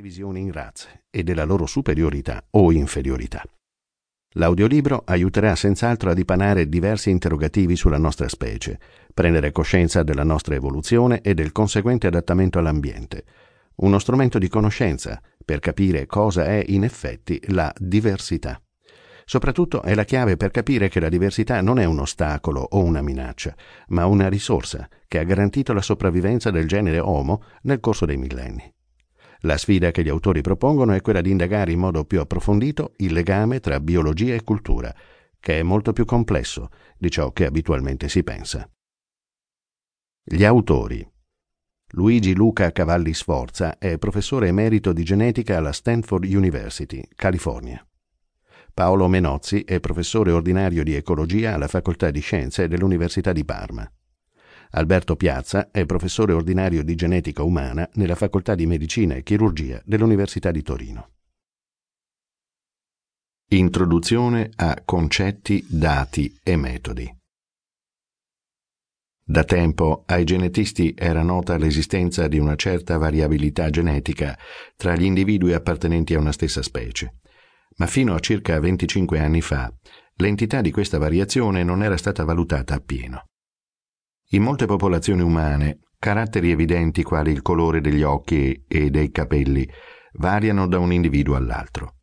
divisioni in razze e della loro superiorità o inferiorità. L'audiolibro aiuterà senz'altro a dipanare diversi interrogativi sulla nostra specie, prendere coscienza della nostra evoluzione e del conseguente adattamento all'ambiente. Uno strumento di conoscenza per capire cosa è in effetti la diversità. Soprattutto è la chiave per capire che la diversità non è un ostacolo o una minaccia, ma una risorsa che ha garantito la sopravvivenza del genere Homo nel corso dei millenni. La sfida che gli autori propongono è quella di indagare in modo più approfondito il legame tra biologia e cultura, che è molto più complesso di ciò che abitualmente si pensa. Gli autori Luigi Luca Cavalli Sforza è professore emerito di genetica alla Stanford University, California. Paolo Menozzi è professore ordinario di ecologia alla Facoltà di Scienze dell'Università di Parma. Alberto Piazza è professore ordinario di genetica umana nella Facoltà di Medicina e Chirurgia dell'Università di Torino. Introduzione a concetti, dati e metodi. Da tempo ai genetisti era nota l'esistenza di una certa variabilità genetica tra gli individui appartenenti a una stessa specie, ma fino a circa 25 anni fa l'entità di questa variazione non era stata valutata appieno. In molte popolazioni umane, caratteri evidenti quali il colore degli occhi e dei capelli variano da un individuo all'altro.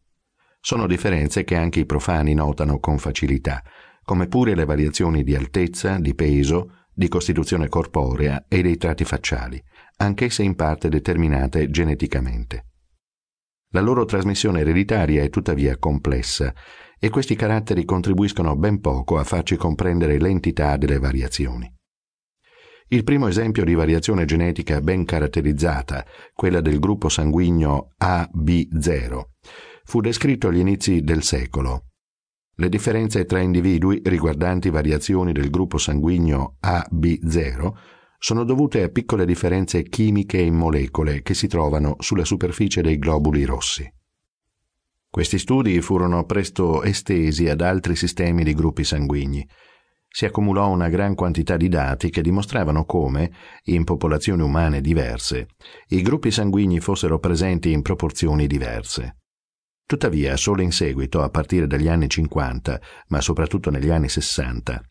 Sono differenze che anche i profani notano con facilità, come pure le variazioni di altezza, di peso, di costituzione corporea e dei tratti facciali, anch'esse in parte determinate geneticamente. La loro trasmissione ereditaria è tuttavia complessa e questi caratteri contribuiscono ben poco a farci comprendere l'entità delle variazioni. Il primo esempio di variazione genetica ben caratterizzata, quella del gruppo sanguigno AB0, fu descritto agli inizi del secolo. Le differenze tra individui riguardanti variazioni del gruppo sanguigno AB0 sono dovute a piccole differenze chimiche in molecole che si trovano sulla superficie dei globuli rossi. Questi studi furono presto estesi ad altri sistemi di gruppi sanguigni, si accumulò una gran quantità di dati che dimostravano come, in popolazioni umane diverse, i gruppi sanguigni fossero presenti in proporzioni diverse. Tuttavia, solo in seguito, a partire dagli anni 50, ma soprattutto negli anni 60,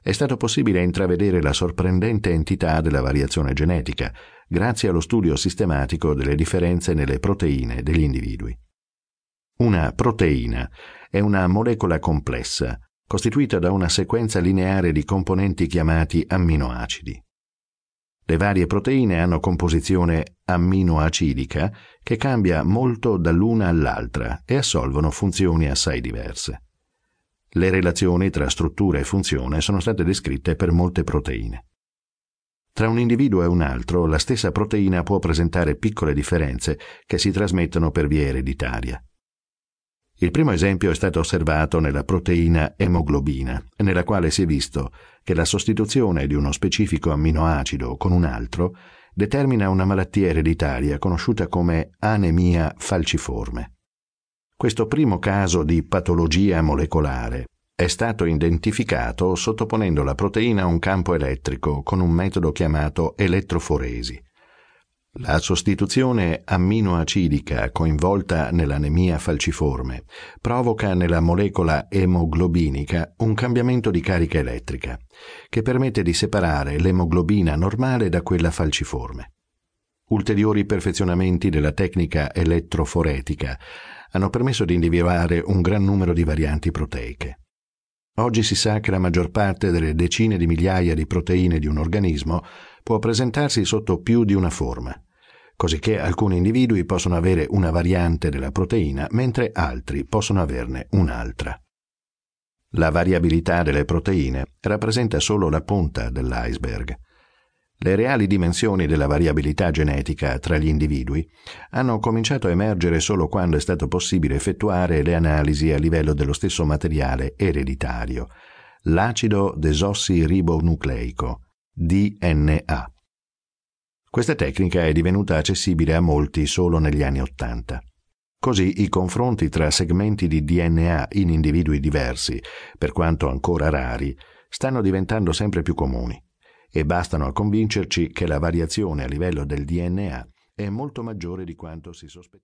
è stato possibile intravedere la sorprendente entità della variazione genetica, grazie allo studio sistematico delle differenze nelle proteine degli individui. Una proteina è una molecola complessa, costituita da una sequenza lineare di componenti chiamati amminoacidi. Le varie proteine hanno composizione amminoacidica che cambia molto dall'una all'altra e assolvono funzioni assai diverse. Le relazioni tra struttura e funzione sono state descritte per molte proteine. Tra un individuo e un altro, la stessa proteina può presentare piccole differenze che si trasmettono per via ereditaria. Il primo esempio è stato osservato nella proteina emoglobina, nella quale si è visto che la sostituzione di uno specifico amminoacido con un altro determina una malattia ereditaria conosciuta come anemia falciforme. Questo primo caso di patologia molecolare è stato identificato sottoponendo la proteina a un campo elettrico con un metodo chiamato elettroforesi. La sostituzione amminoacidica coinvolta nell'anemia falciforme provoca nella molecola emoglobinica un cambiamento di carica elettrica che permette di separare l'emoglobina normale da quella falciforme. Ulteriori perfezionamenti della tecnica elettroforetica hanno permesso di individuare un gran numero di varianti proteiche. Oggi si sa che la maggior parte delle decine di migliaia di proteine di un organismo può presentarsi sotto più di una forma cosicché alcuni individui possono avere una variante della proteina mentre altri possono averne un'altra. La variabilità delle proteine rappresenta solo la punta dell'iceberg. Le reali dimensioni della variabilità genetica tra gli individui hanno cominciato a emergere solo quando è stato possibile effettuare le analisi a livello dello stesso materiale ereditario, l'acido desossiribonucleico, DNA. Questa tecnica è divenuta accessibile a molti solo negli anni Ottanta. Così i confronti tra segmenti di DNA in individui diversi, per quanto ancora rari, stanno diventando sempre più comuni e bastano a convincerci che la variazione a livello del DNA è molto maggiore di quanto si sospettava.